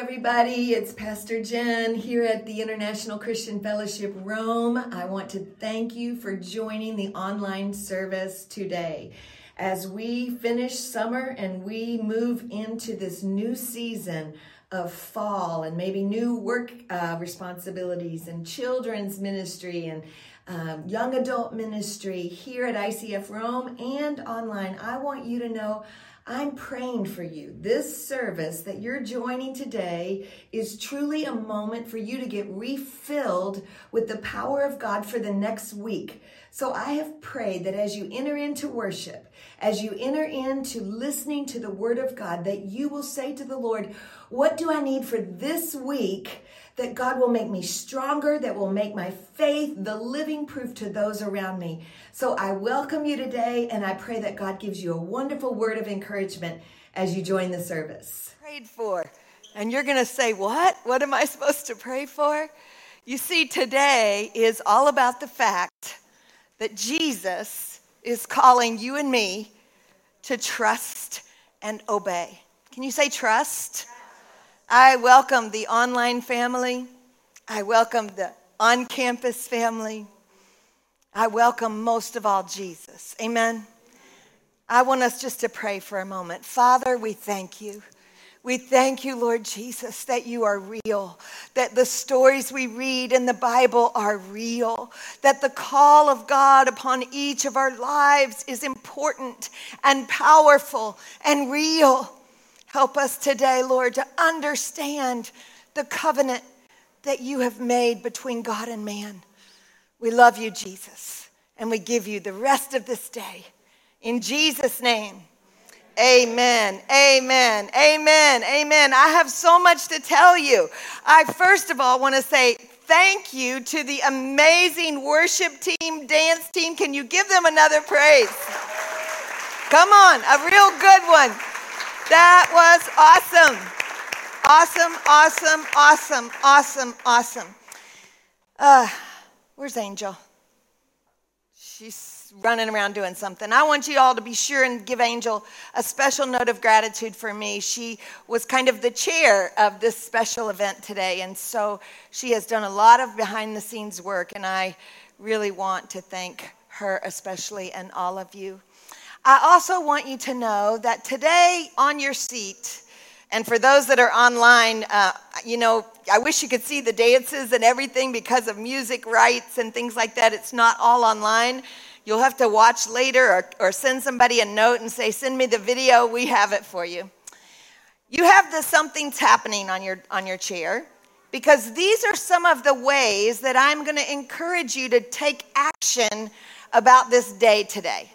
everybody. It's Pastor Jen here at the International Christian Fellowship Rome. I want to thank you for joining the online service today. As we finish summer and we move into this new season of fall and maybe new work uh, responsibilities and children's ministry and um, young adult ministry here at ICF Rome and online, I want you to know I'm praying for you. This service that you're joining today is truly a moment for you to get refilled with the power of God for the next week. So I have prayed that as you enter into worship, as you enter into listening to the word of God, that you will say to the Lord, What do I need for this week? That God will make me stronger, that will make my faith the living proof to those around me. So I welcome you today, and I pray that God gives you a wonderful word of encouragement as you join the service. Prayed for. And you're going to say, What? What am I supposed to pray for? You see, today is all about the fact that Jesus is calling you and me to trust and obey. Can you say trust? I welcome the online family. I welcome the on campus family. I welcome most of all Jesus. Amen. I want us just to pray for a moment. Father, we thank you. We thank you, Lord Jesus, that you are real, that the stories we read in the Bible are real, that the call of God upon each of our lives is important and powerful and real. Help us today, Lord, to understand the covenant that you have made between God and man. We love you, Jesus, and we give you the rest of this day. In Jesus' name. Amen. Amen. Amen. Amen. I have so much to tell you. I first of all want to say thank you to the amazing worship team, dance team. Can you give them another praise? Come on, a real good one. That was awesome. Awesome, awesome, awesome, awesome, awesome. Uh, where's Angel? She's running around doing something. I want you all to be sure and give Angel a special note of gratitude for me. She was kind of the chair of this special event today, and so she has done a lot of behind the scenes work, and I really want to thank her especially and all of you. I also want you to know that today on your seat, and for those that are online, uh, you know, I wish you could see the dances and everything because of music rights and things like that. It's not all online. You'll have to watch later or, or send somebody a note and say, Send me the video, we have it for you. You have the something's happening on your, on your chair because these are some of the ways that I'm going to encourage you to take action about this day today.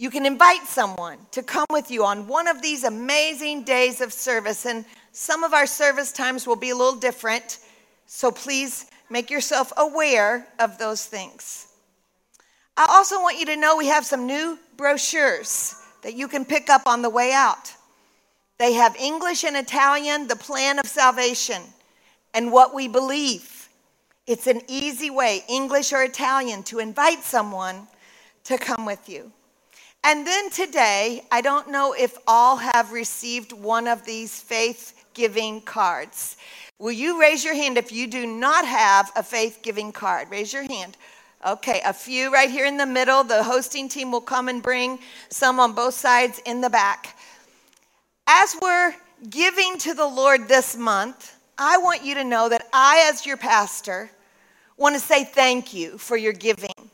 You can invite someone to come with you on one of these amazing days of service, and some of our service times will be a little different, so please make yourself aware of those things. I also want you to know we have some new brochures that you can pick up on the way out. They have English and Italian, the plan of salvation, and what we believe. It's an easy way, English or Italian, to invite someone to come with you. And then today, I don't know if all have received one of these faith giving cards. Will you raise your hand if you do not have a faith giving card? Raise your hand. Okay, a few right here in the middle. The hosting team will come and bring some on both sides in the back. As we're giving to the Lord this month, I want you to know that I, as your pastor, want to say thank you for your giving.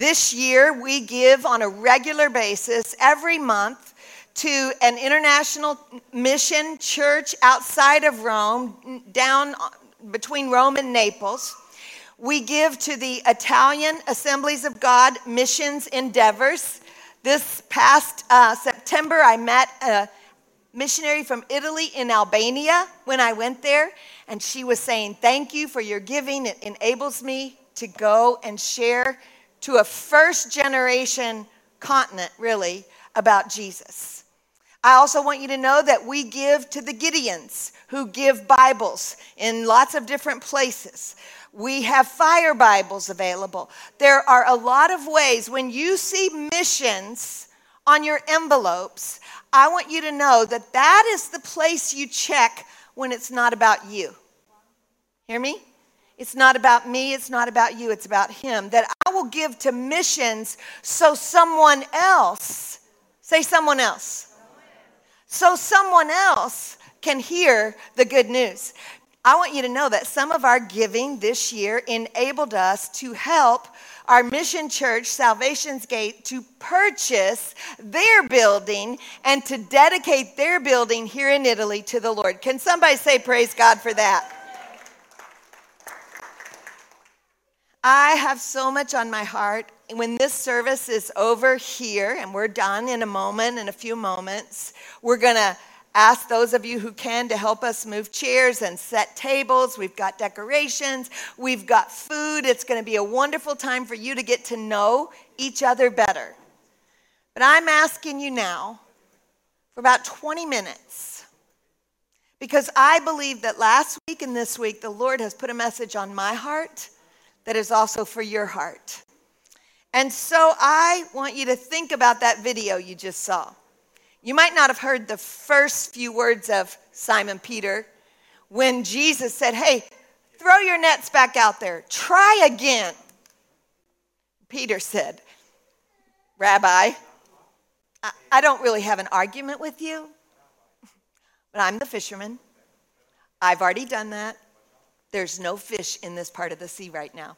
This year, we give on a regular basis every month to an international mission church outside of Rome, down between Rome and Naples. We give to the Italian Assemblies of God missions endeavors. This past uh, September, I met a missionary from Italy in Albania when I went there, and she was saying, Thank you for your giving. It enables me to go and share to a first generation continent, really, about Jesus. I also want you to know that we give to the Gideons who give Bibles in lots of different places. We have fire Bibles available. There are a lot of ways when you see missions on your envelopes, I want you to know that that is the place you check when it's not about you. Hear me? It's not about me, it's not about you, it's about Him. That I will give to missions so someone else, say someone else, so someone else can hear the good news. I want you to know that some of our giving this year enabled us to help our mission church, Salvation's Gate, to purchase their building and to dedicate their building here in Italy to the Lord. Can somebody say, Praise God for that? I have so much on my heart. When this service is over here, and we're done in a moment, in a few moments, we're going to ask those of you who can to help us move chairs and set tables. We've got decorations, we've got food. It's going to be a wonderful time for you to get to know each other better. But I'm asking you now for about 20 minutes because I believe that last week and this week the Lord has put a message on my heart that is also for your heart. And so I want you to think about that video you just saw. You might not have heard the first few words of Simon Peter when Jesus said, Hey, throw your nets back out there, try again. Peter said, Rabbi, I don't really have an argument with you, but I'm the fisherman. I've already done that. There's no fish in this part of the sea right now.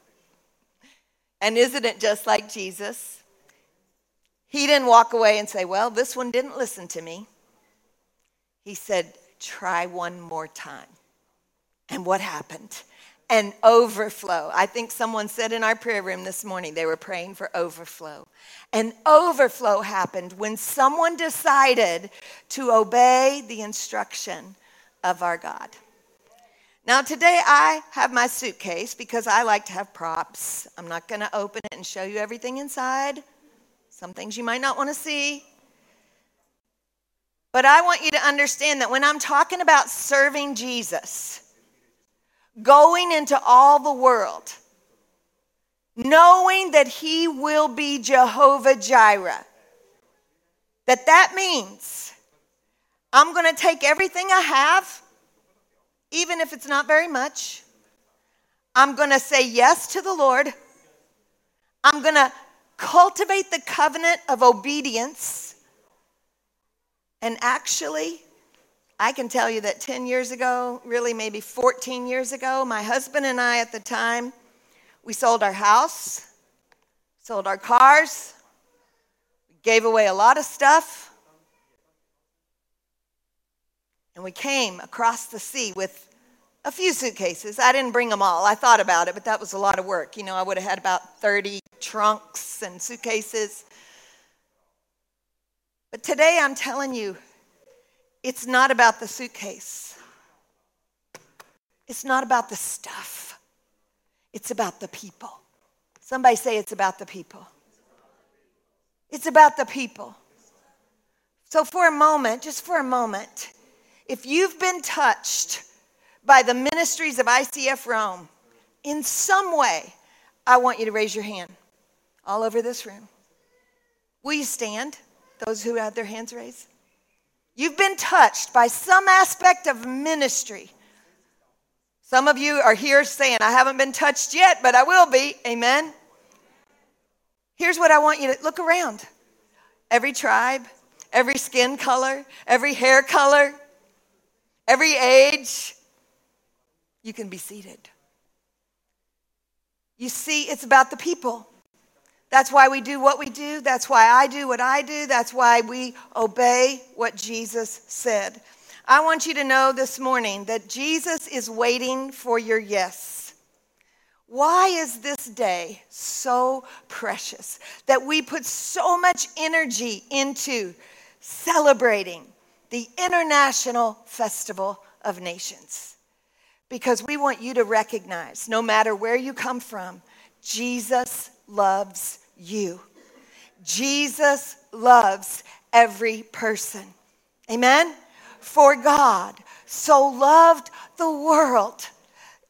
And isn't it just like Jesus? He didn't walk away and say, Well, this one didn't listen to me. He said, Try one more time. And what happened? An overflow. I think someone said in our prayer room this morning they were praying for overflow. An overflow happened when someone decided to obey the instruction of our God. Now, today I have my suitcase because I like to have props. I'm not going to open it and show you everything inside, some things you might not want to see. But I want you to understand that when I'm talking about serving Jesus, going into all the world, knowing that He will be Jehovah Jireh, that that means I'm going to take everything I have even if it's not very much. I'm going to say yes to the Lord. I'm going to cultivate the covenant of obedience. And actually, I can tell you that 10 years ago, really maybe 14 years ago, my husband and I at the time, we sold our house, sold our cars, gave away a lot of stuff. And we came across the sea with a few suitcases. I didn't bring them all. I thought about it, but that was a lot of work. You know, I would have had about 30 trunks and suitcases. But today I'm telling you, it's not about the suitcase. It's not about the stuff. It's about the people. Somebody say it's about the people. It's about the people. So, for a moment, just for a moment, if you've been touched by the ministries of ICF Rome in some way, I want you to raise your hand all over this room. Will you stand? Those who have their hands raised. You've been touched by some aspect of ministry. Some of you are here saying, I haven't been touched yet, but I will be. Amen. Here's what I want you to look around every tribe, every skin color, every hair color, every age, you can be seated. You see, it's about the people. That's why we do what we do. That's why I do what I do. That's why we obey what Jesus said. I want you to know this morning that Jesus is waiting for your yes. Why is this day so precious that we put so much energy into celebrating the International Festival of Nations. Because we want you to recognize, no matter where you come from, Jesus loves you. Jesus loves every person. Amen? For God so loved the world.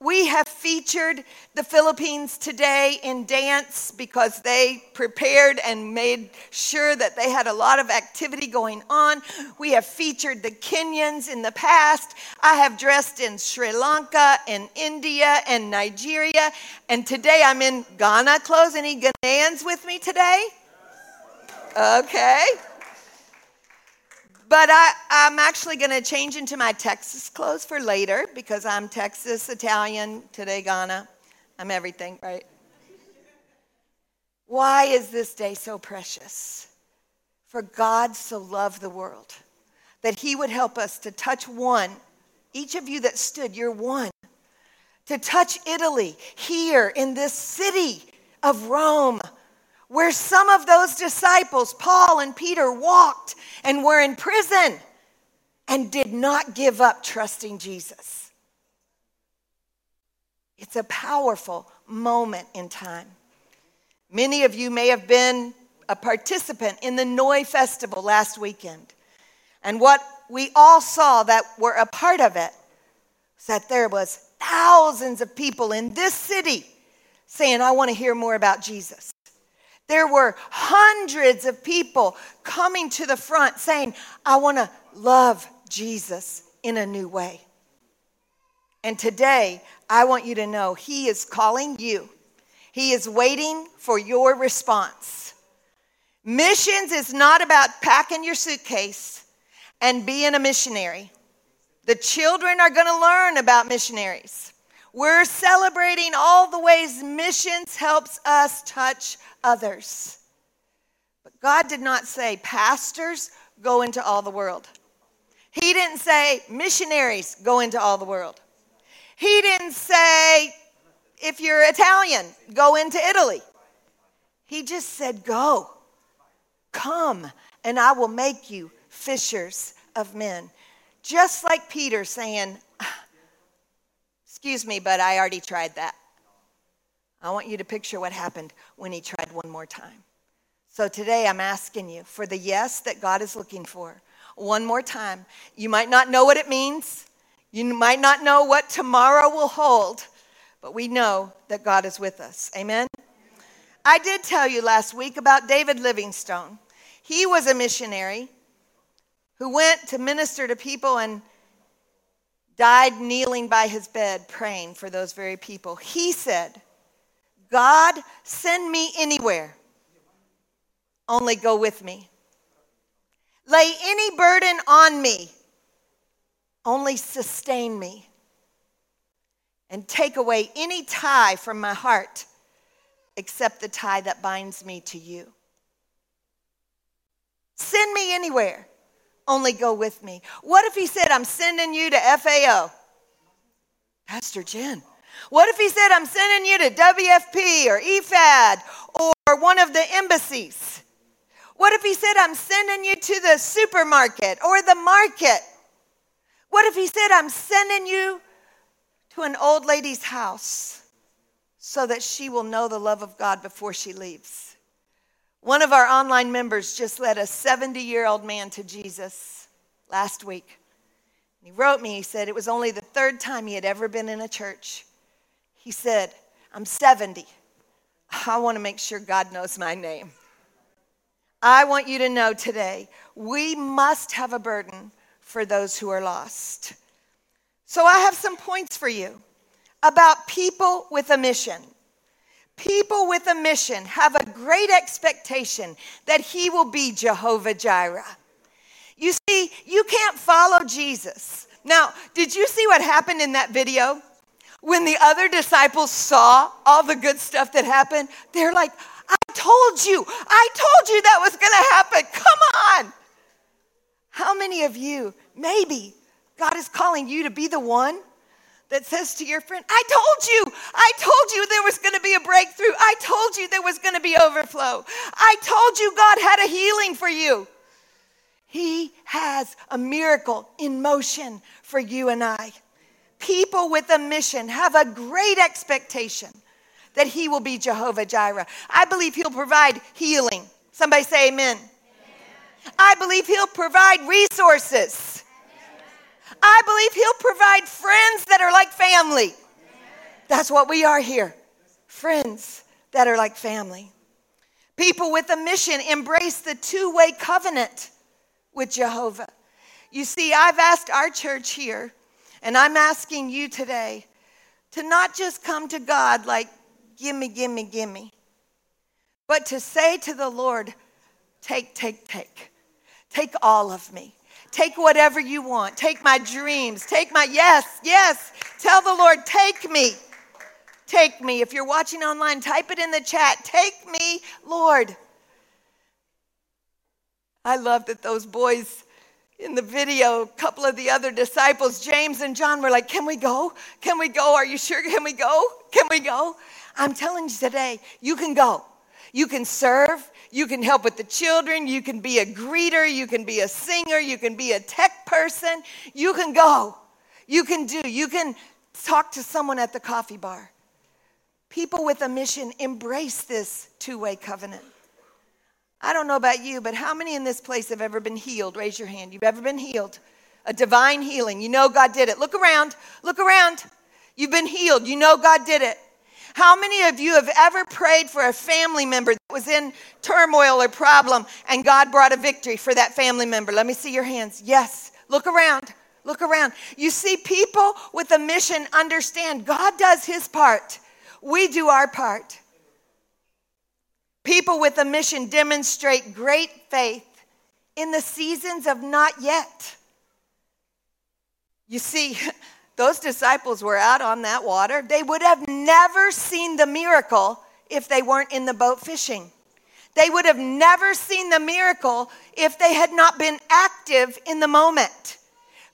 We have featured the Philippines today in dance because they prepared and made sure that they had a lot of activity going on. We have featured the Kenyans in the past. I have dressed in Sri Lanka and India and Nigeria. And today I'm in Ghana clothes. Any Ghanaians with me today? Okay. But I, I'm actually going to change into my Texas clothes for later because I'm Texas, Italian, today Ghana. I'm everything, right? Why is this day so precious? For God so loved the world that he would help us to touch one. Each of you that stood, you're one. To touch Italy here in this city of Rome where some of those disciples, Paul and Peter, walked and were in prison and did not give up trusting Jesus. It's a powerful moment in time. Many of you may have been a participant in the Noi Festival last weekend. And what we all saw that were a part of it was that there was thousands of people in this city saying, I want to hear more about Jesus. There were hundreds of people coming to the front saying, I want to love Jesus in a new way. And today, I want you to know He is calling you, He is waiting for your response. Missions is not about packing your suitcase and being a missionary. The children are going to learn about missionaries. We're celebrating all the ways missions helps us touch others. But God did not say, pastors, go into all the world. He didn't say, missionaries, go into all the world. He didn't say, if you're Italian, go into Italy. He just said, go, come, and I will make you fishers of men. Just like Peter saying, Excuse me, but I already tried that. I want you to picture what happened when he tried one more time. So today I'm asking you for the yes that God is looking for. One more time. You might not know what it means, you might not know what tomorrow will hold, but we know that God is with us. Amen? I did tell you last week about David Livingstone. He was a missionary who went to minister to people and died kneeling by his bed praying for those very people. He said, God, send me anywhere, only go with me. Lay any burden on me, only sustain me. And take away any tie from my heart except the tie that binds me to you. Send me anywhere only go with me. What if he said, I'm sending you to FAO? Pastor Jen. What if he said, I'm sending you to WFP or IFAD or one of the embassies? What if he said, I'm sending you to the supermarket or the market? What if he said, I'm sending you to an old lady's house so that she will know the love of God before she leaves? One of our online members just led a 70 year old man to Jesus last week. He wrote me, he said it was only the third time he had ever been in a church. He said, I'm 70. I want to make sure God knows my name. I want you to know today we must have a burden for those who are lost. So I have some points for you about people with a mission. People with a mission have a great expectation that He will be Jehovah Jireh. You see, you can't follow Jesus. Now, did you see what happened in that video? When the other disciples saw all the good stuff that happened, they're like, I told you, I told you that was gonna happen. Come on. How many of you, maybe God is calling you to be the one that says to your friend, I told you, I told you there was going to be a breakthrough. I told you there was going to be overflow. I told you God had a healing for you. He has a miracle in motion for you and I. People with a mission have a great expectation that He will be Jehovah Jireh. I believe He'll provide healing. Somebody say amen. amen. I believe He'll provide resources. I believe He'll provide friends that are like family. That's what we are here friends that are like family. People with a mission embrace the two way covenant with Jehovah. You see, I've asked our church here, and I'm asking you today to not just come to God like, gimme, gimme, gimme, but to say to the Lord, take, take, take. Take all of me. Take whatever you want. Take my dreams. Take my, yes, yes. Tell the Lord, take me. Take me. If you're watching online, type it in the chat. Take me, Lord. I love that those boys in the video, a couple of the other disciples, James and John, were like, Can we go? Can we go? Are you sure? Can we go? Can we go? I'm telling you today, you can go. You can serve. You can help with the children. You can be a greeter. You can be a singer. You can be a tech person. You can go. You can do. You can talk to someone at the coffee bar. People with a mission embrace this two way covenant. I don't know about you, but how many in this place have ever been healed? Raise your hand. You've ever been healed? A divine healing. You know God did it. Look around. Look around. You've been healed. You know God did it. How many of you have ever prayed for a family member that was in turmoil or problem and God brought a victory for that family member? Let me see your hands. Yes. Look around. Look around. You see, people with a mission understand God does his part, we do our part. People with a mission demonstrate great faith in the seasons of not yet. You see, those disciples were out on that water. They would have never seen the miracle if they weren't in the boat fishing. They would have never seen the miracle if they had not been active in the moment.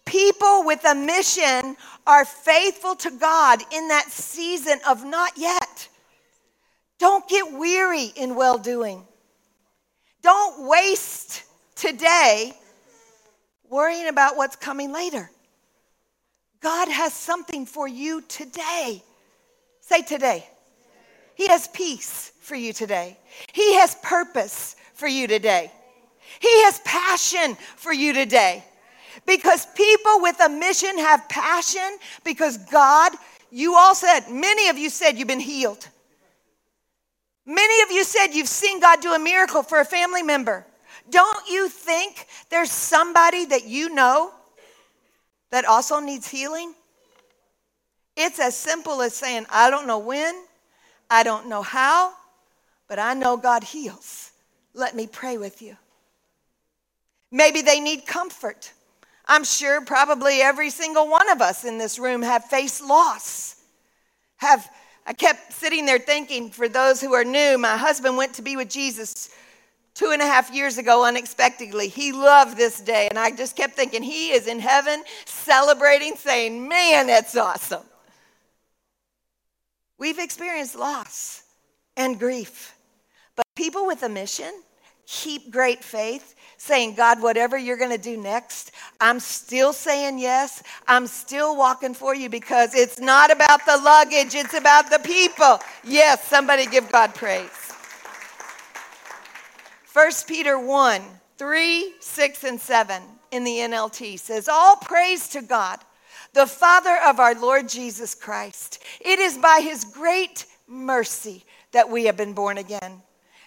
People with a mission are faithful to God in that season of not yet. Don't get weary in well doing. Don't waste today worrying about what's coming later. God has something for you today. Say today. He has peace for you today. He has purpose for you today. He has passion for you today. Because people with a mission have passion because God, you all said, many of you said you've been healed. Many of you said you've seen God do a miracle for a family member. Don't you think there's somebody that you know that also needs healing? It's as simple as saying, I don't know when, I don't know how, but I know God heals. Let me pray with you. Maybe they need comfort. I'm sure probably every single one of us in this room have faced loss, have I kept sitting there thinking, for those who are new, my husband went to be with Jesus two and a half years ago unexpectedly. He loved this day. And I just kept thinking, he is in heaven celebrating, saying, man, that's awesome. We've experienced loss and grief. But people with a mission keep great faith saying, God, whatever you're going to do next, I'm still saying yes. I'm still walking for you because it's not about the luggage, it's about the people. Yes, somebody give God praise. 1 Peter 1 3, 6, and 7 in the NLT says, All praise to God, the Father of our Lord Jesus Christ. It is by his great mercy that we have been born again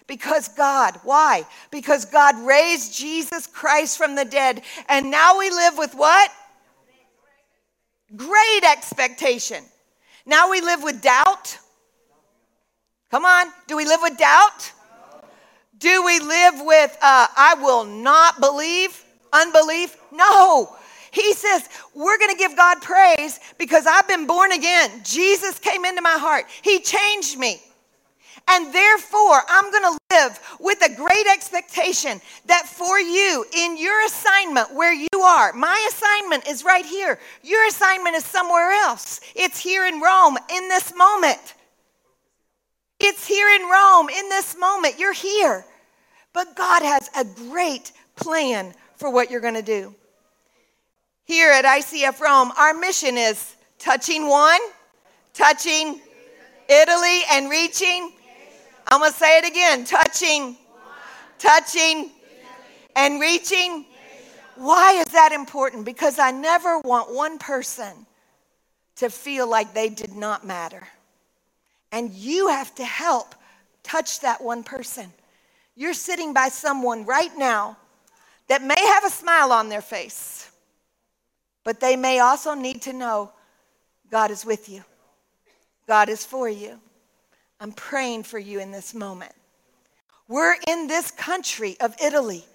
because God, why? Because God raised Jesus Christ from the dead. And now we live with what? Great expectation. Now we live with doubt. Come on. Do we live with doubt? Do we live with, uh, I will not believe, unbelief? No. He says, We're going to give God praise because I've been born again. Jesus came into my heart, He changed me. And therefore, I'm going to live with a great expectation that for you, in your assignment where you are, my assignment is right here. Your assignment is somewhere else. It's here in Rome in this moment. It's here in Rome in this moment. You're here. But God has a great plan for what you're going to do. Here at ICF Rome, our mission is touching one, touching Italy, and reaching I'm going to say it again touching, touching, and reaching. Why is that important? Because I never want one person to feel like they did not matter. And you have to help touch that one person. You're sitting by someone right now that may have a smile on their face, but they may also need to know God is with you, God is for you. I'm praying for you in this moment. We're in this country of Italy.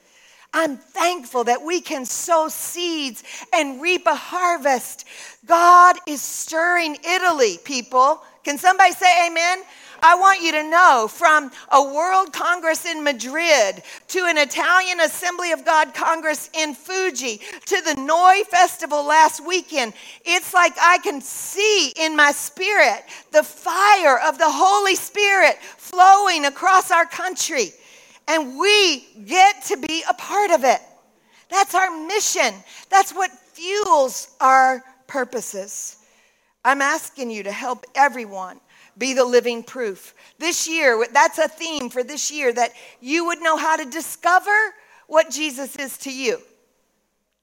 I'm thankful that we can sow seeds and reap a harvest. God is stirring Italy, people. Can somebody say amen? I want you to know from a World Congress in Madrid to an Italian Assembly of God Congress in Fiuggi to the Noi Festival last weekend, it's like I can see in my spirit the fire of the Holy Spirit flowing across our country. And we get to be a part of it. That's our mission. That's what fuels our purposes. I'm asking you to help everyone be the living proof. This year, that's a theme for this year that you would know how to discover what Jesus is to you.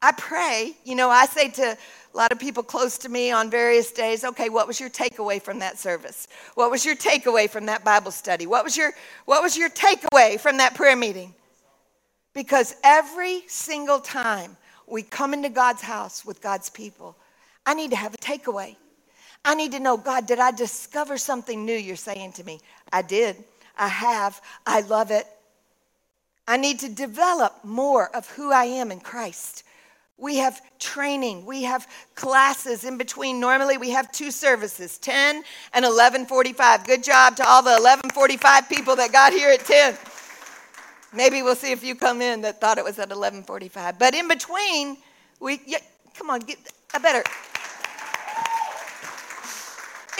I pray, you know, I say to a lot of people close to me on various days, okay, what was your takeaway from that service? What was your takeaway from that Bible study? What was your what was your takeaway from that prayer meeting? Because every single time we come into God's house with God's people, I need to have a takeaway. I need to know, God, did I discover something new you're saying to me? I did. I have. I love it. I need to develop more of who I am in Christ. We have training, we have classes in between. Normally we have two services, 10 and 11:45. Good job to all the 11:45 people that got here at 10. Maybe we'll see if you come in that thought it was at 11:45. But in between, we yeah, come on, get a better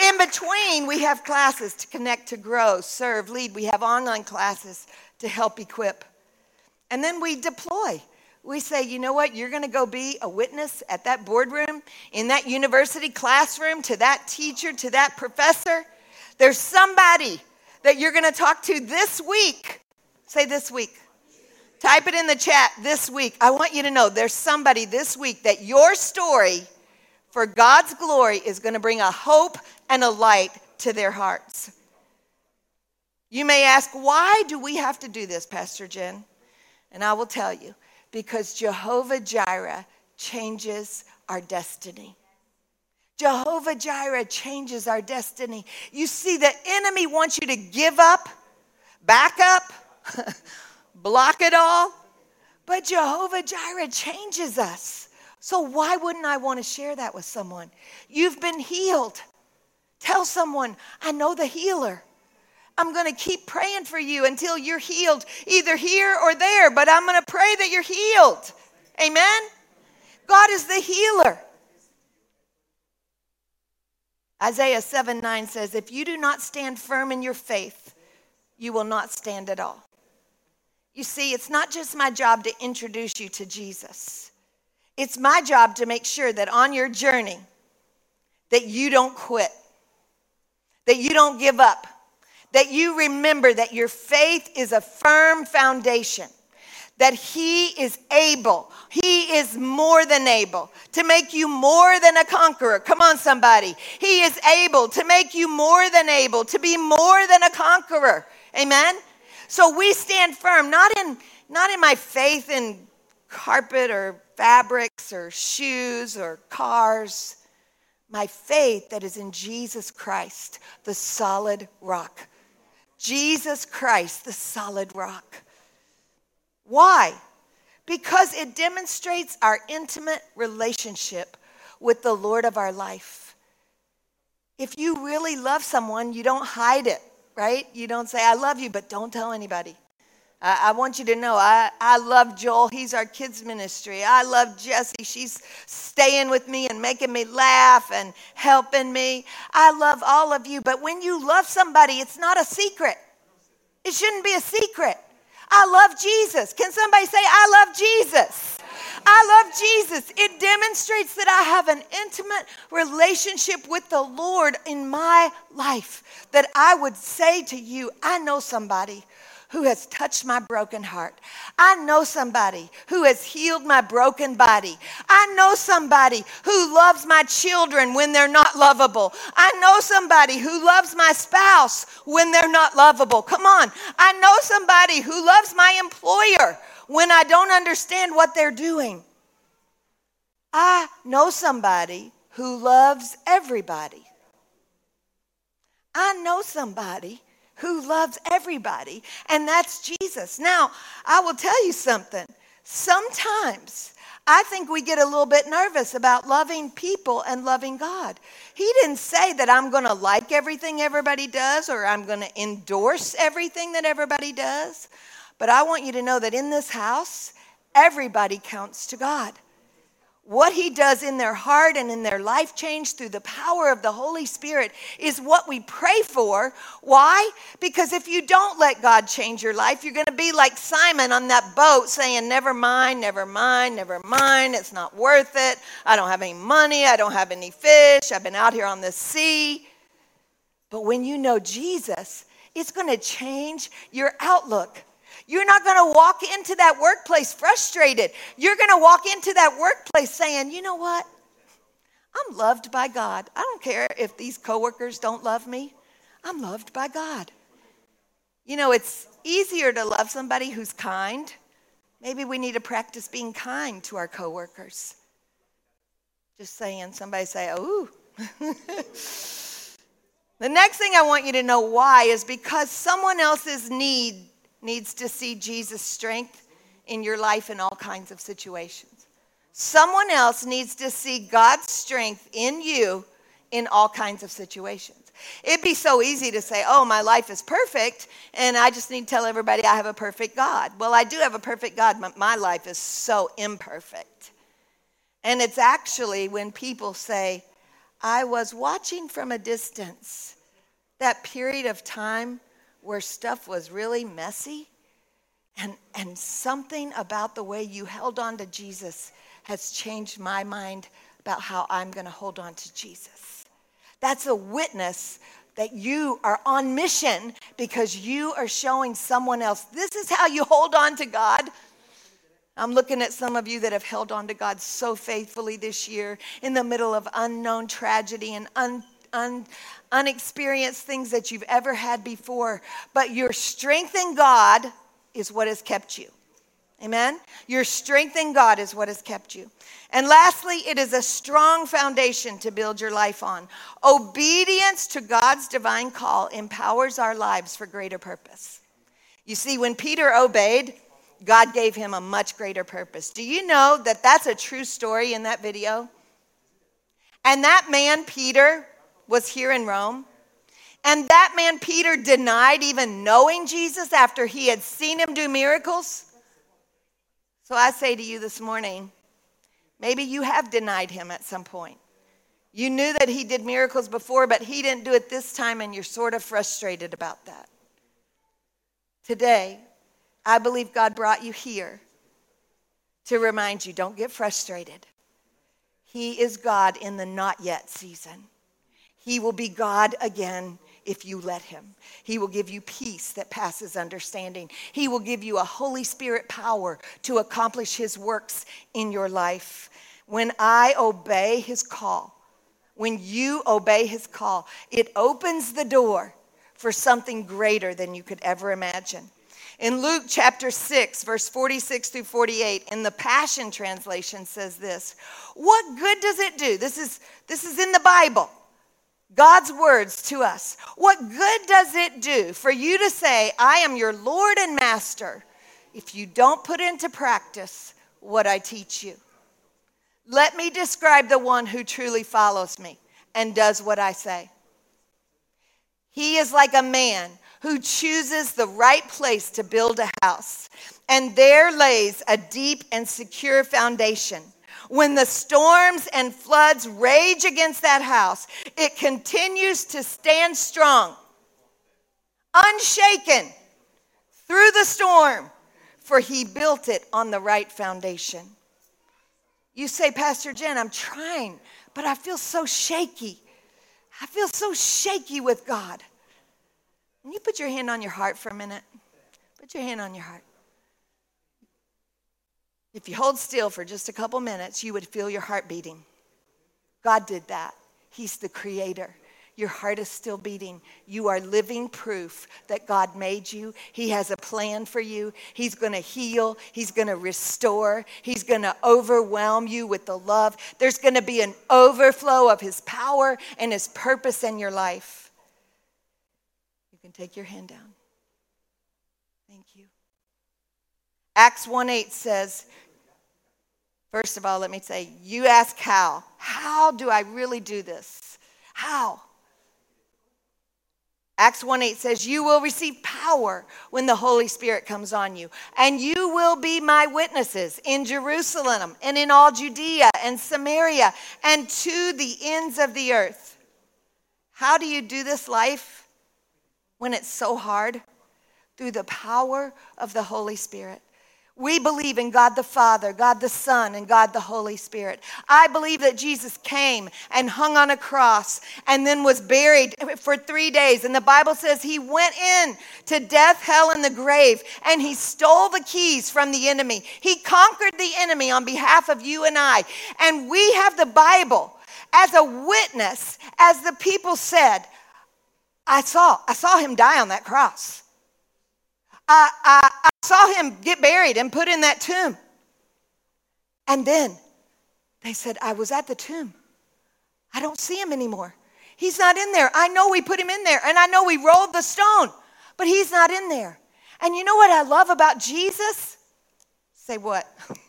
in between, we have classes to connect, to grow, serve, lead. We have online classes to help equip. And then we deploy. We say, you know what? You're going to go be a witness at that boardroom, in that university classroom, to that teacher, to that professor. There's somebody that you're going to talk to this week. Say this week. Type it in the chat this week. I want you to know there's somebody this week that your story for God's glory is going to bring a hope and a light to their hearts. You may ask, why do we have to do this, Pastor Jen? And I will tell you, because Jehovah Jireh changes our destiny. Jehovah Jireh changes our destiny. You see, the enemy wants you to give up, back up, block it all. But Jehovah Jireh changes us. So, why wouldn't I want to share that with someone? You've been healed. Tell someone, I know the healer. I'm going to keep praying for you until you're healed, either here or there, but I'm going to pray that you're healed. Amen? God is the healer. Isaiah 7 9 says, If you do not stand firm in your faith, you will not stand at all. You see, it's not just my job to introduce you to Jesus. It's my job to make sure that on your journey that you don't quit. That you don't give up. That you remember that your faith is a firm foundation. That he is able, he is more than able to make you more than a conqueror. Come on, somebody. He is able to make you more than able to be more than a conqueror. Amen. So we stand firm, not in not in my faith in carpet or fabrics or shoes or cars. My faith that is in Jesus Christ, the solid rock. Jesus Christ, the solid rock. Why? Because it demonstrates our intimate relationship with the Lord of our life. If you really love someone, you don't hide it, right? You don't say, I love you, but don't tell anybody. I, I want you to know I, I love Joel. He's our kids' ministry. I love Jessie. She's staying with me and making me laugh and helping me. I love all of you. But when you love somebody, it's not a secret. It shouldn't be a secret. I love Jesus. Can somebody say, I love Jesus? I love Jesus. It demonstrates that I have an intimate relationship with the Lord in my life. That I would say to you, I know somebody who has touched my broken heart. I know somebody who has healed my broken body. I know somebody who loves my children when they're not lovable. I know somebody who loves my spouse when they're not lovable. Come on. I know somebody who loves my employer when I don't understand what they're doing. I know somebody who loves everybody. I know somebody who loves everybody, and that's Jesus. Now, I will tell you something. Sometimes I think we get a little bit nervous about loving people and loving God. He didn't say that I'm going to like everything everybody does or I'm going to endorse everything that everybody does. But I want you to know that in this house, everybody counts to God what he does in their heart and in their life change through the power of the Holy Spirit is what we pray for. Why? Because if you don't let God change your life, you're going to be like Simon on that boat saying, Never mind, never mind, never mind. It's not worth it. I don't have any money. I don't have any fish. I've been out here on the sea. But when you know Jesus, it's going to change your outlook. You're not going to walk into that workplace frustrated. You're going to walk into that workplace saying, you know what? I'm loved by God. I don't care if these coworkers don't love me. I'm loved by God. You know, it's easier to love somebody who's kind. Maybe we need to practice being kind to our coworkers. Just saying, somebody say, oh. the next thing I want you to know why is because someone else's need needs to see Jesus' strength in your life in all kinds of situations. Someone else needs to see God's strength in you in all kinds of situations. It'd be so easy to say, oh, my life is perfect, and I just need to tell everybody I have a perfect God. Well, I do have a perfect God, but my life is so imperfect. And it's actually when people say, I was watching from a distance, that period of time where stuff was really messy. And, and something about the way you held on to Jesus has changed my mind about how I'm going to hold on to Jesus. That's a witness that you are on mission because you are showing someone else. This is how you hold on to God. I'm looking at some of you that have held on to God so faithfully this year in the middle of unknown tragedy and un, un, unexperienced things that you've ever had before. But your strength in God is what has kept you. Amen? Your strength in God is what has kept you. And lastly, it is a strong foundation to build your life on. Obedience to God's divine call empowers our lives for greater purpose. You see, when Peter obeyed, God gave him a much greater purpose. Do you know that that's a true story in that video? And that man, Peter, was here in Rome. And that man, Peter, denied even knowing Jesus after he had seen him do miracles. So I say to you this morning, maybe you have denied him at some point. You knew that he did miracles before, but he didn't do it this time, and you're sort of frustrated about that. Today, I believe God brought you here to remind you don't get frustrated. He is God in the not yet season. He will be God again if you let him. He will give you peace that passes understanding. He will give you a Holy Spirit power to accomplish his works in your life. When I obey his call, when you obey his call, it opens the door for something greater than you could ever imagine. In Luke chapter 6, verse 46 through 48, in the Passion Translation says this What good does it do? This is, this is in the Bible. God's words to us. What good does it do for you to say, I am your Lord and Master, if you don't put into practice what I teach you? Let me describe the one who truly follows me and does what I say. He is like a man who chooses the right place to build a house, and there lays a deep and secure foundation. When the storms and floods rage against that house, it continues to stand strong, unshaken through the storm, for he built it on the right foundation. You say, Pastor Jen, I'm trying, but I feel so shaky. I feel so shaky with God. Can you put your hand on your heart for a minute? Put your hand on your heart. If you hold still for just a couple minutes, you would feel your heart beating. God did that. He's the creator. Your heart is still beating. You are living proof that God made you. He has a plan for you. He's going to heal. He's going to restore. He's going to overwhelm you with the love. There's going to be an overflow of His power and His purpose in your life. You can take your hand down. Thank you. Acts 1 8 says, First of all, let me say, you ask how. How do I really do this? How? Acts 1 8 says, You will receive power when the Holy Spirit comes on you, and you will be my witnesses in Jerusalem and in all Judea and Samaria and to the ends of the earth. How do you do this life when it's so hard? Through the power of the Holy Spirit. We believe in God the Father, God the Son, and God the Holy Spirit. I believe that Jesus came and hung on a cross and then was buried for three days. And the Bible says he went in to death, hell, and the grave, and he stole the keys from the enemy. He conquered the enemy on behalf of you and I. And we have the Bible as a witness, as the people said, I saw, I saw him die on that cross. I, I, saw him get buried and put in that tomb. And then they said, I was at the tomb. I don't see him anymore. He's not in there. I know we put him in there, and I know we rolled the stone, but he's not in there. And you know what I love about Jesus? Say what?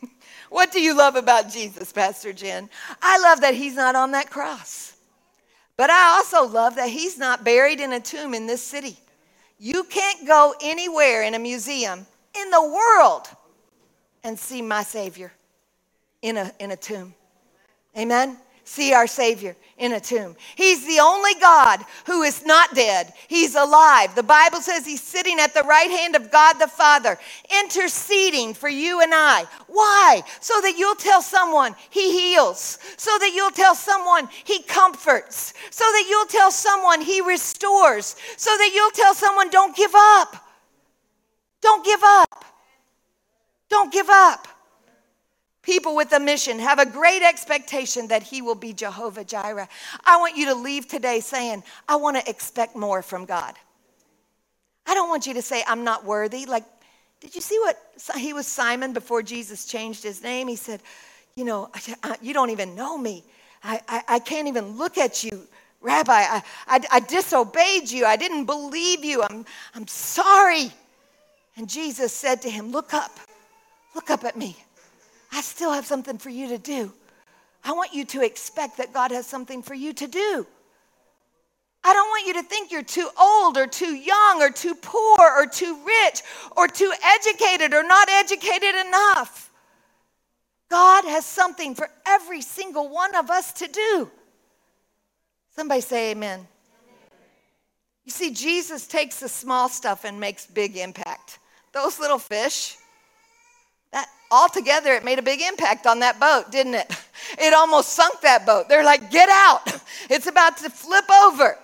what do you love about Jesus, Pastor Jen? I love that he's not on that cross. But I also love that he's not buried in a tomb in this city. You can't go anywhere in a museum in the world and see my Savior in a, in a tomb. Amen? See our Savior in a tomb. He's the only God who is not dead. He's alive. The Bible says he's sitting at the right hand of God the Father, interceding for you and I. Why? So that you'll tell someone he heals, so that you'll tell someone he comforts, so that you'll tell someone he restores, so that you'll tell someone don't give up. Don't give up. Don't give up. People with a mission have a great expectation that He will be Jehovah Jireh. I want you to leave today saying, I want to expect more from God. I don't want you to say, I'm not worthy. Like, did you see what he was Simon before Jesus changed his name? He said, You know, you don't even know me. I, I, I can't even look at you. Rabbi, I, I, I disobeyed you. I didn't believe you. I'm, I'm sorry. And Jesus said to him, Look up, look up at me. I still have something for you to do. I want you to expect that God has something for you to do. I don't want you to think you're too old or too young or too poor or too rich or too educated or not educated enough. God has something for every single one of us to do. Somebody say amen. You see, Jesus takes the small stuff and makes big impact. Those little fish, altogether it made a big impact on that boat, didn't it? It almost sunk that boat. They're like, get out. It's about to flip over.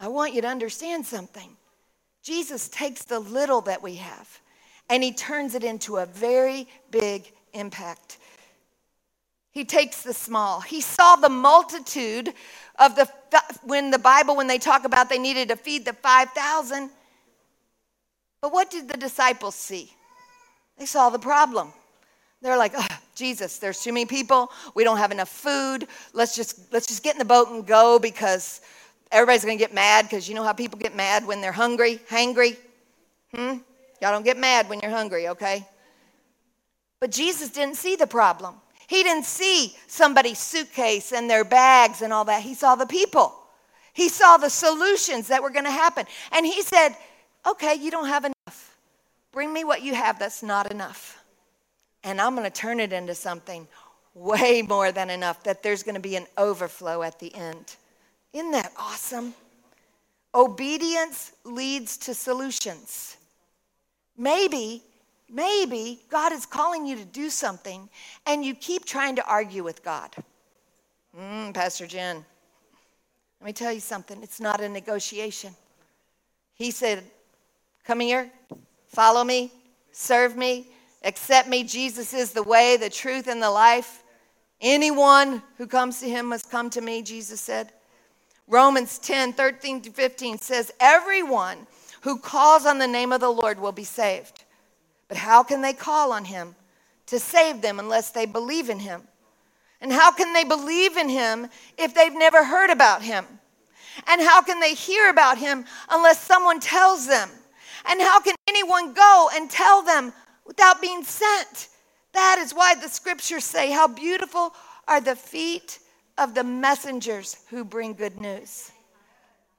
I want you to understand something. Jesus takes the little that we have and he turns it into a very big impact. He takes the small. He saw the multitude of the when the Bible when they talk about they needed to feed the 5000 but what did the disciples see? They saw the problem. They're like, oh, Jesus, there's too many people. We don't have enough food. Let's just let's just get in the boat and go because everybody's going to get mad because you know how people get mad when they're hungry, hangry. Hmm? Y'all don't get mad when you're hungry, okay? But Jesus didn't see the problem. He didn't see somebody's suitcase and their bags and all that. He saw the people. He saw the solutions that were going to happen. And he said, Okay, you don't have enough. Bring me what you have that's not enough. And I'm going to turn it into something way more than enough, that there's going to be an overflow at the end. Isn't that awesome? Obedience leads to solutions. Maybe, maybe God is calling you to do something and you keep trying to argue with God. Mm, Pastor Jen, let me tell you something. It's not a negotiation. He said, Come here, follow me, serve me, accept me. Jesus is the way, the truth, and the life. Anyone who comes to him must come to me, Jesus said. Romans 10 13 to 15 says, Everyone who calls on the name of the Lord will be saved. But how can they call on him to save them unless they believe in him? And how can they believe in him if they've never heard about him? And how can they hear about him unless someone tells them? And how can anyone go and tell them without being sent? That is why the scriptures say, How beautiful are the feet of the messengers who bring good news.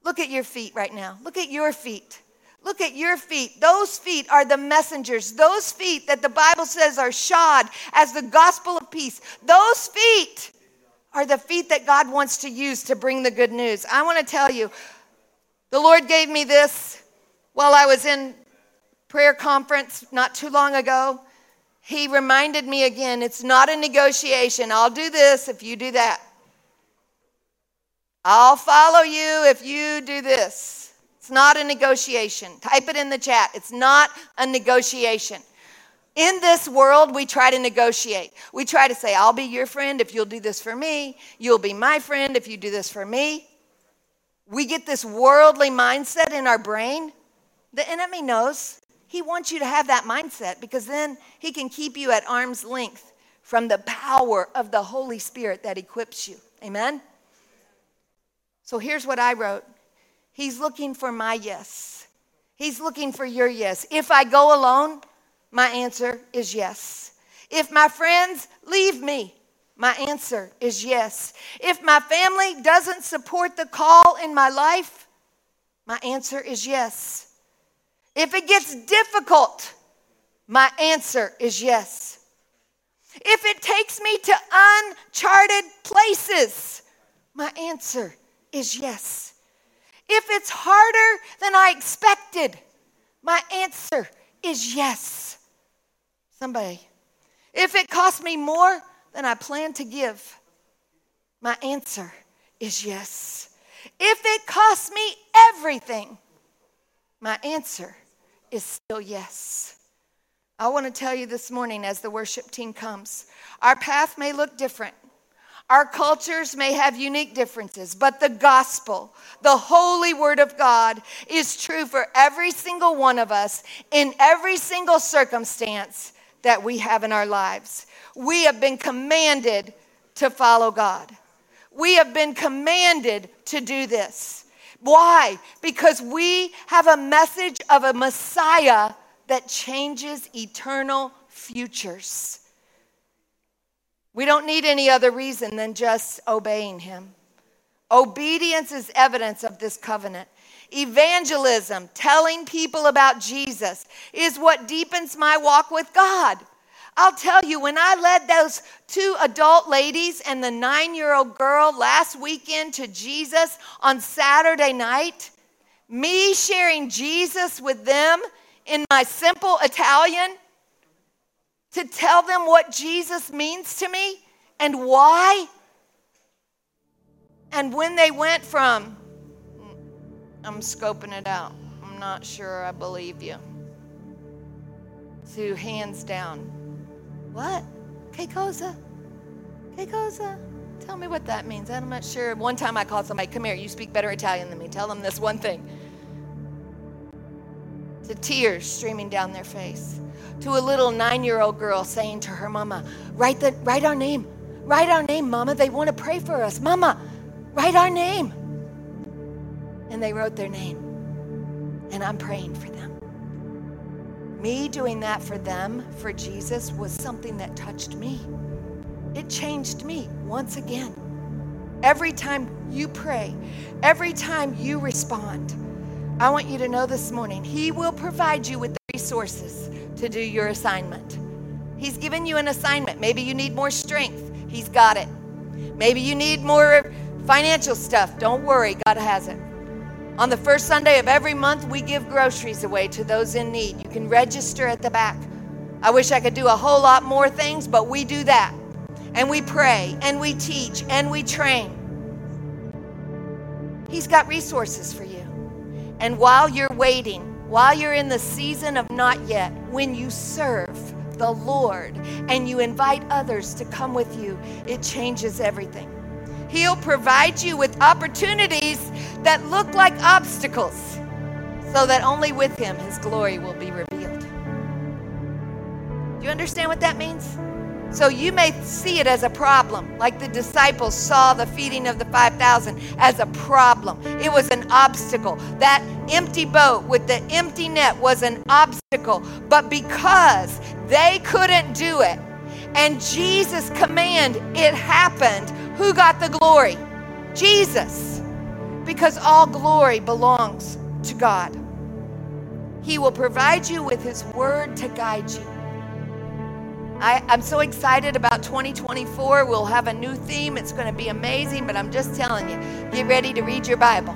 Look at your feet right now. Look at your feet. Look at your feet. Those feet are the messengers. Those feet that the Bible says are shod as the gospel of peace. Those feet are the feet that God wants to use to bring the good news. I want to tell you, the Lord gave me this while I was in prayer conference not too long ago. He reminded me again it's not a negotiation. I'll do this if you do that. I'll follow you if you do this. It's not a negotiation. Type it in the chat. It's not a negotiation. In this world, we try to negotiate. We try to say, I'll be your friend if you'll do this for me. You'll be my friend if you do this for me. We get this worldly mindset in our brain. The enemy knows. He wants you to have that mindset because then he can keep you at arm's length from the power of the Holy Spirit that equips you. Amen? So here's what I wrote He's looking for my yes. He's looking for your yes. If I go alone, my answer is yes. If my friends leave me, my answer is yes. If my family doesn't support the call in my life, my answer is yes. If it gets difficult, my answer is yes. If it takes me to uncharted places, my answer is yes. If it's harder than I expected, my answer is yes. Somebody, if it costs me more than I plan to give, my answer is yes. If it costs me everything, my answer is still yes. I want to tell you this morning as the worship team comes, our path may look different. Our cultures may have unique differences, but the gospel, the holy word of God, is true for every single one of us in every single circumstance that we have in our lives. We have been commanded to follow God. We have been commanded to do this. Why? Because we have a message of a Messiah that changes eternal futures. We don't need any other reason than just obeying him. Obedience is evidence of this covenant. Evangelism, telling people about Jesus, is what deepens my walk with God. I'll tell you, when I led those two adult ladies and the nine year old girl last weekend to Jesus on Saturday night, me sharing Jesus with them in my simple Italian to tell them what Jesus means to me and why. And when they went from, I'm scoping it out, I'm not sure I believe you, to hands down, what? Que cosa? Tell me what that means. I'm not sure. One time I called somebody, come here, you speak better Italian than me. Tell them this one thing. To tears streaming down their face to a little nine year old girl saying to her mama, write, the, write our name. Write our name, mama. They want to pray for us. Mama, write our name. And they wrote their name. And I'm praying for them. Me doing that for them, for Jesus, was something that touched me. It changed me once again. Every time you pray, every time you respond, I want you to know this morning, He will provide you with the resources to do your assignment. He's given you an assignment. Maybe you need more strength. He's got it. Maybe you need more financial stuff. Don't worry, God has it. On the first Sunday of every month, we give groceries away to those in need. You can register at the back. I wish I could do a whole lot more things, but we do that. And we pray, and we teach, and we train. He's got resources for you. And while you're waiting, while you're in the season of not yet, when you serve the Lord and you invite others to come with you, it changes everything. He'll provide you with opportunities that look like obstacles so that only with Him His glory will be revealed. Do you understand what that means? So you may see it as a problem, like the disciples saw the feeding of the 5,000 as a problem. It was an obstacle. That empty boat with the empty net was an obstacle. But because they couldn't do it, and Jesus' command, it happened, who got the glory? Jesus. Because all glory belongs to God. He will provide you with His word to guide you. I, am so excited about 2024. We'll have a new theme. It's going to be amazing, but I'm just telling you, get ready to read your Bible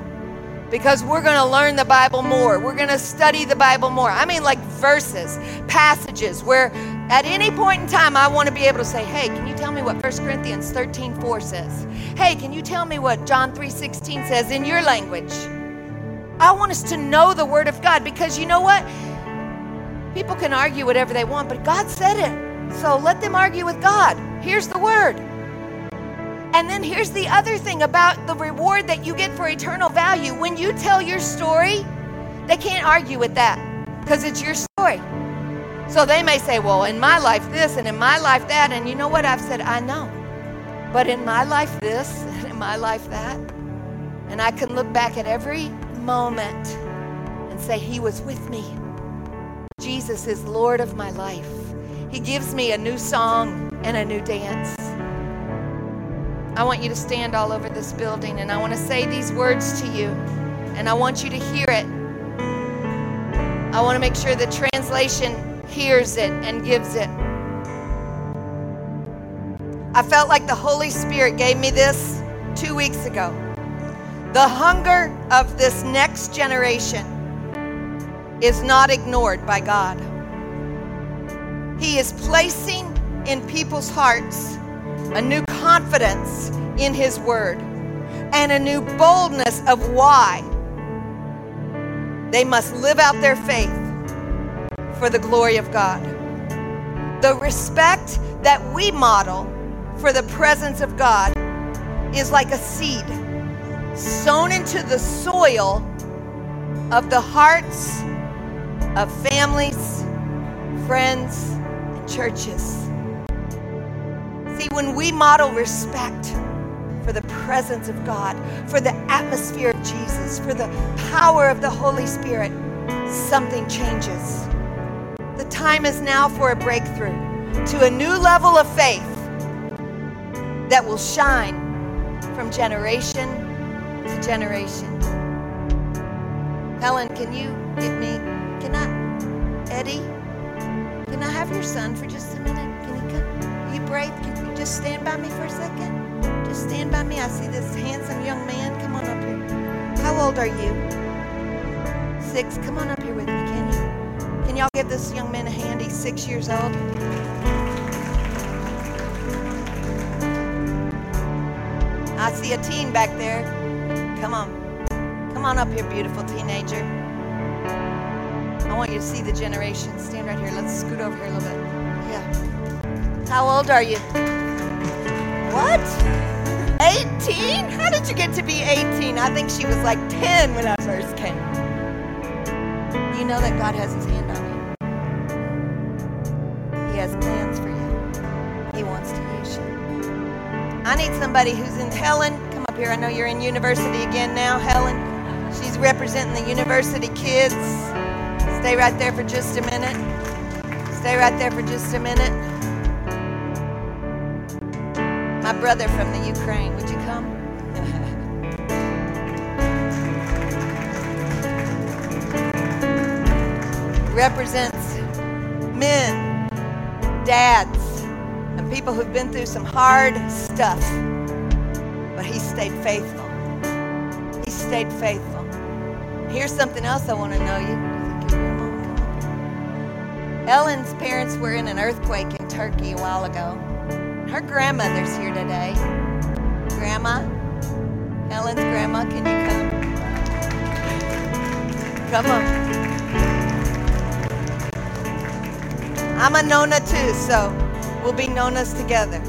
because we're going to learn the Bible more. We're going to study the Bible more. I mean, like verses, passages where at any point in time I want to be able to say, hey, can you tell me what 1 Corinthians 13 4 says? Hey, can you tell me what John 3 16 says in your language? I want us to know the Word of God because you know what? People can argue whatever they want, but God said it. So let them argue with God. Here's the word. And then here's the other thing about the reward that you get for eternal value. When you tell your story, they can't argue with that because it's your story. So they may say, well, in my life this and in my life that. And you know what? I've said, I know. But in my life this and in my life that. And I can look back at every moment and say, He was with me. Jesus is Lord of my life. He gives me a new song and a new dance. I want you to stand all over this building and I want to say these words to you, and I want you to hear it. I want to make sure the translation hears it and gives it. I felt like the Holy Spirit gave me this two weeks ago. The hunger of this next generation is not ignored by God. He is placing in people's hearts a new confidence in His Word and a new boldness of why they must live out their faith for the glory of God. The respect that we model for the presence of God is like a seed sown into the soil of the hearts of families, friends, and churches. See, when we model respect for the presence of God, for the atmosphere of Jesus, for the power of the Holy Spirit, something changes. The time is now for a breakthrough to a new level of faith that will shine from generation to generation. Helen, can you give me, can I, Eddie? Can I have your son for just a minute? Can he come? you brave? Can just stand by me for a second? Just stand by me. I see this handsome young man. Come on up here. How old are you? Six. Come on up here with me, can you? Can y'all give this young man a hand? He's six years old. I see a teen back there. Come on. Come on up here, beautiful teenager. I want you to see the generation. Stand right here. Let's scoot over here a little bit. Yeah. How old are you? What? 18? How did you get to be 18? I think she was like 10 when I first came. You know that God has his hand on you. He has plans for you. He wants to use you. I need somebody who's in Helen. Come up here. I know you're in university again now, Helen. She's representing the university kids. Stay right there for just a minute. Stay right there for just a minute. My brother from the Ukraine, would you come? Represents men, dads, and people who've been through some hard stuff. But he stayed faithful. He stayed faithful. Here's something else I want to know you. Helen's parents were in an earthquake in Turkey a while ago. Her grandmother's here today. Grandma, Helen's grandma, can you come? Come on. I'm a Nona too, so we'll be Nonas together.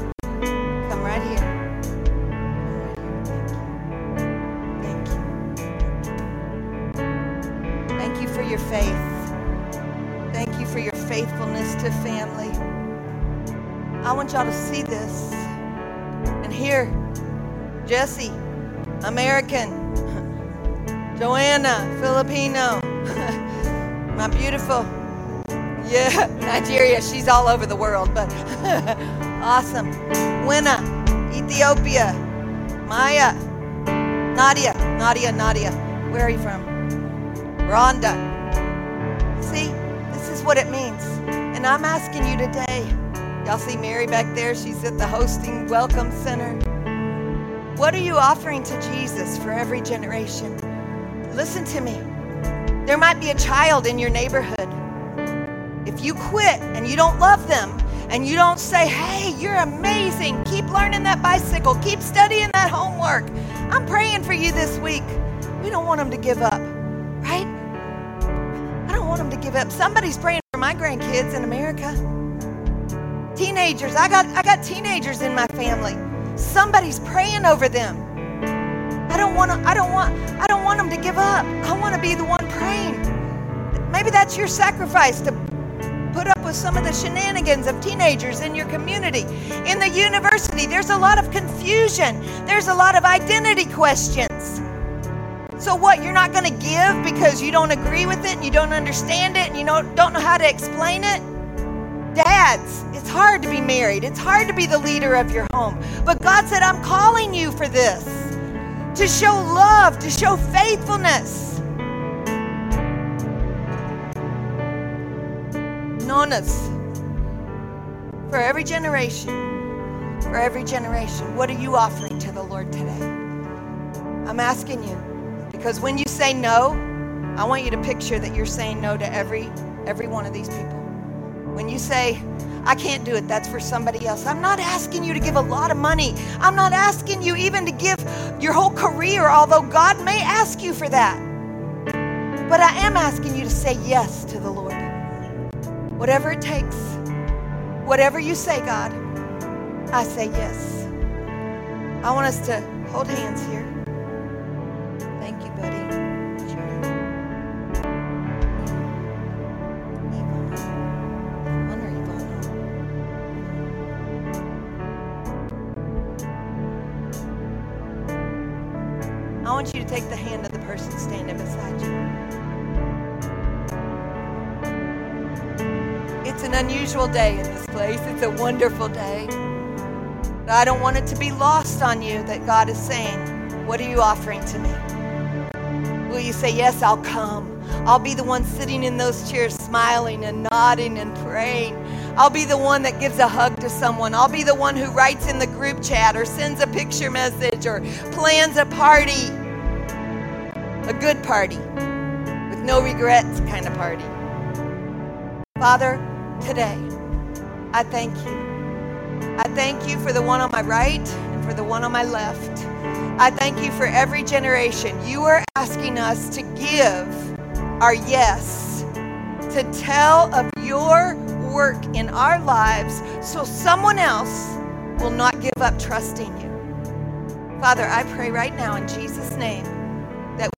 Jesse, American, Joanna, Filipino, my beautiful, yeah, Nigeria. She's all over the world, but awesome. Winna, Ethiopia, Maya, Nadia, Nadia, Nadia. Where are you from? Rwanda. See, this is what it means. And I'm asking you today. Y'all see Mary back there? She's at the hosting welcome center. What are you offering to Jesus for every generation? Listen to me. There might be a child in your neighborhood. If you quit and you don't love them and you don't say, hey, you're amazing, keep learning that bicycle, keep studying that homework, I'm praying for you this week. We don't want them to give up, right? I don't want them to give up. Somebody's praying for my grandkids in America. Teenagers, I got I got teenagers in my family. Somebody's praying over them. I don't want to I don't want I don't want them to give up. I want to be the one praying. Maybe that's your sacrifice to put up with some of the shenanigans of teenagers in your community. In the university, there's a lot of confusion. There's a lot of identity questions. So what? You're not going to give because you don't agree with it and you don't understand it and you don't don't know how to explain it? Dads, it's hard to be married. It's hard to be the leader of your home. But God said, I'm calling you for this to show love, to show faithfulness. Nonas, for every generation, for every generation, what are you offering to the Lord today? I'm asking you because when you say no, I want you to picture that you're saying no to every every one of these people. When you say, I can't do it, that's for somebody else. I'm not asking you to give a lot of money. I'm not asking you even to give your whole career, although God may ask you for that. But I am asking you to say yes to the Lord. Whatever it takes, whatever you say, God, I say yes. I want us to hold hands here. Want you to take the hand of the person standing beside you. It's an unusual day in this place. It's a wonderful day. But I don't want it to be lost on you that God is saying, What are you offering to me? Will you say, Yes, I'll come? I'll be the one sitting in those chairs smiling and nodding and praying. I'll be the one that gives a hug to someone. I'll be the one who writes in the group chat or sends a picture message or plans a party. A good party with no regrets kind of party. Father, today, I thank you. I thank you for the one on my right and for the one on my left. I thank you for every generation. You are asking us to give our yes, to tell of your work in our lives so someone else will not give up trusting you. Father, I pray right now in Jesus' name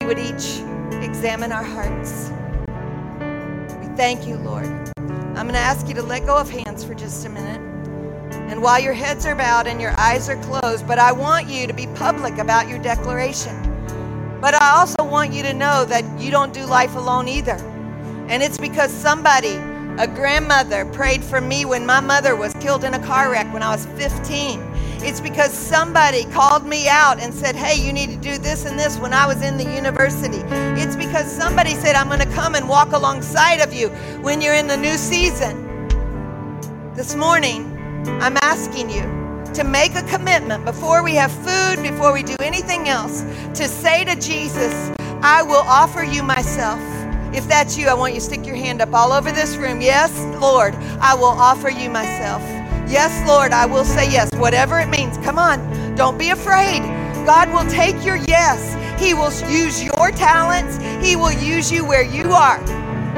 would each examine our hearts. We thank you, Lord. I'm going to ask you to let go of hands for just a minute. And while your heads are bowed and your eyes are closed, but I want you to be public about your declaration. But I also want you to know that you don't do life alone either. And it's because somebody, a grandmother, prayed for me when my mother was killed in a car wreck when I was 15. It's because somebody called me out and said, Hey, you need to do this and this when I was in the university. It's because somebody said, I'm going to come and walk alongside of you when you're in the new season. This morning, I'm asking you to make a commitment before we have food, before we do anything else, to say to Jesus, I will offer you myself. If that's you, I want you to stick your hand up all over this room. Yes, Lord, I will offer you myself. Yes, Lord, I will say yes, whatever it means. Come on, don't be afraid. God will take your yes. He will use your talents. He will use you where you are.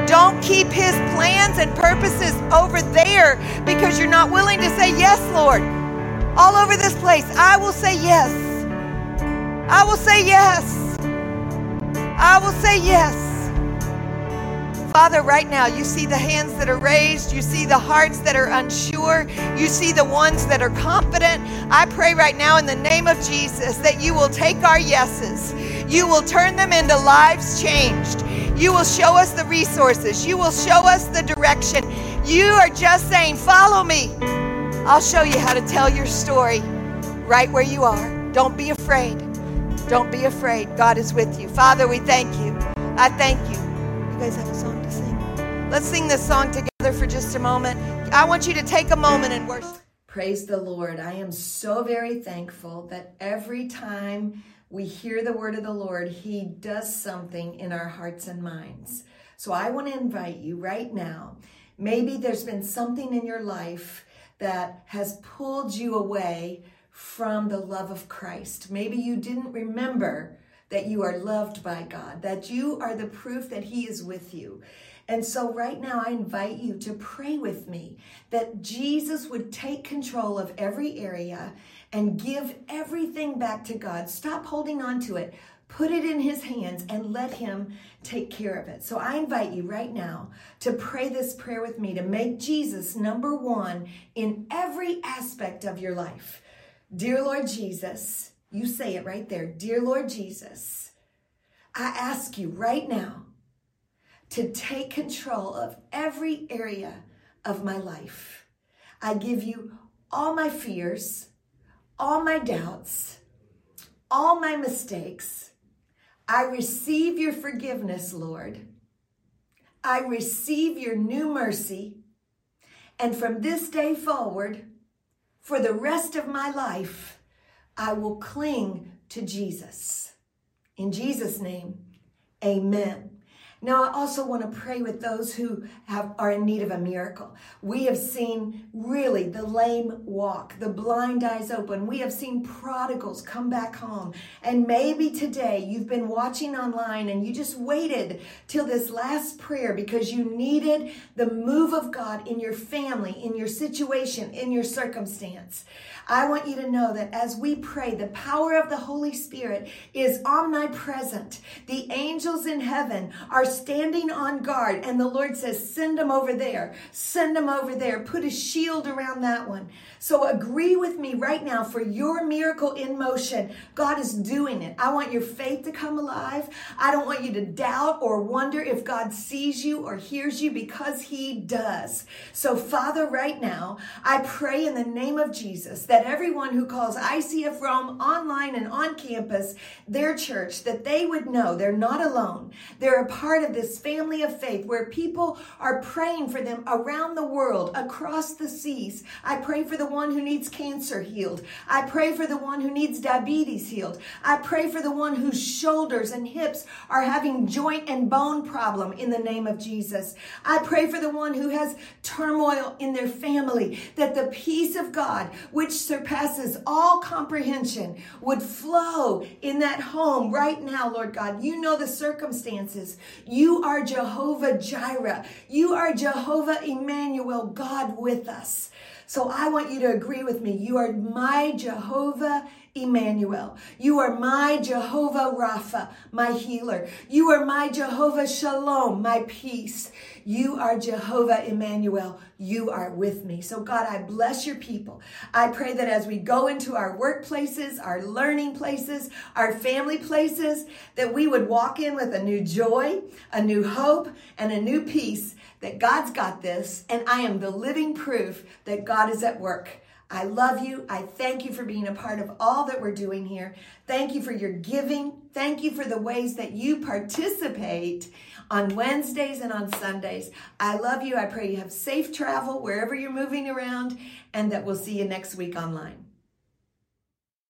Don't keep his plans and purposes over there because you're not willing to say yes, Lord. All over this place, I will say yes. I will say yes. I will say yes. Father, right now, you see the hands that are raised. You see the hearts that are unsure. You see the ones that are confident. I pray right now in the name of Jesus that you will take our yeses. You will turn them into lives changed. You will show us the resources. You will show us the direction. You are just saying, Follow me. I'll show you how to tell your story right where you are. Don't be afraid. Don't be afraid. God is with you. Father, we thank you. I thank you. You guys have a song? Let's sing this song together for just a moment. I want you to take a moment and worship. Praise the Lord. I am so very thankful that every time we hear the word of the Lord, He does something in our hearts and minds. So I want to invite you right now. Maybe there's been something in your life that has pulled you away from the love of Christ. Maybe you didn't remember that you are loved by God, that you are the proof that He is with you. And so, right now, I invite you to pray with me that Jesus would take control of every area and give everything back to God. Stop holding on to it. Put it in his hands and let him take care of it. So I invite you right now to pray this prayer with me to make Jesus number one in every aspect of your life. Dear Lord Jesus, you say it right there. Dear Lord Jesus, I ask you right now to take control of every area of my life. I give you all my fears, all my doubts, all my mistakes. I receive your forgiveness, Lord. I receive your new mercy. And from this day forward, for the rest of my life, I will cling to Jesus. In Jesus' name, amen. Now, I also want to pray with those who have, are in need of a miracle. We have seen really the lame walk, the blind eyes open. We have seen prodigals come back home. And maybe today you've been watching online and you just waited till this last prayer because you needed the move of God in your family, in your situation, in your circumstance. I want you to know that as we pray, the power of the Holy Spirit is omnipresent. The angels in heaven are standing on guard, and the Lord says, Send them over there, send them over there, put a shield around that one. So agree with me right now for your miracle in motion. God is doing it. I want your faith to come alive. I don't want you to doubt or wonder if God sees you or hears you because He does. So, Father, right now, I pray in the name of Jesus that everyone who calls ICF Rome online and on campus their church, that they would know they're not alone. They're a part of this family of faith where people are praying for them around the world, across the seas. I pray for the one who needs cancer healed. I pray for the one who needs diabetes healed. I pray for the one whose shoulders and hips are having joint and bone problem in the name of Jesus. I pray for the one who has turmoil in their family that the peace of God, which surpasses all comprehension, would flow in that home right now, Lord God. You know the circumstances. You are Jehovah Jireh. You are Jehovah Emmanuel, God with us. So I want you to agree with me. You are my Jehovah Emmanuel. You are my Jehovah Rapha, my healer. You are my Jehovah Shalom, my peace. You are Jehovah Emmanuel. You are with me. So, God, I bless your people. I pray that as we go into our workplaces, our learning places, our family places, that we would walk in with a new joy, a new hope, and a new peace that God's got this, and I am the living proof that God is at work. I love you. I thank you for being a part of all that we're doing here. Thank you for your giving. Thank you for the ways that you participate on Wednesdays and on Sundays. I love you. I pray you have safe travel wherever you're moving around and that we'll see you next week online.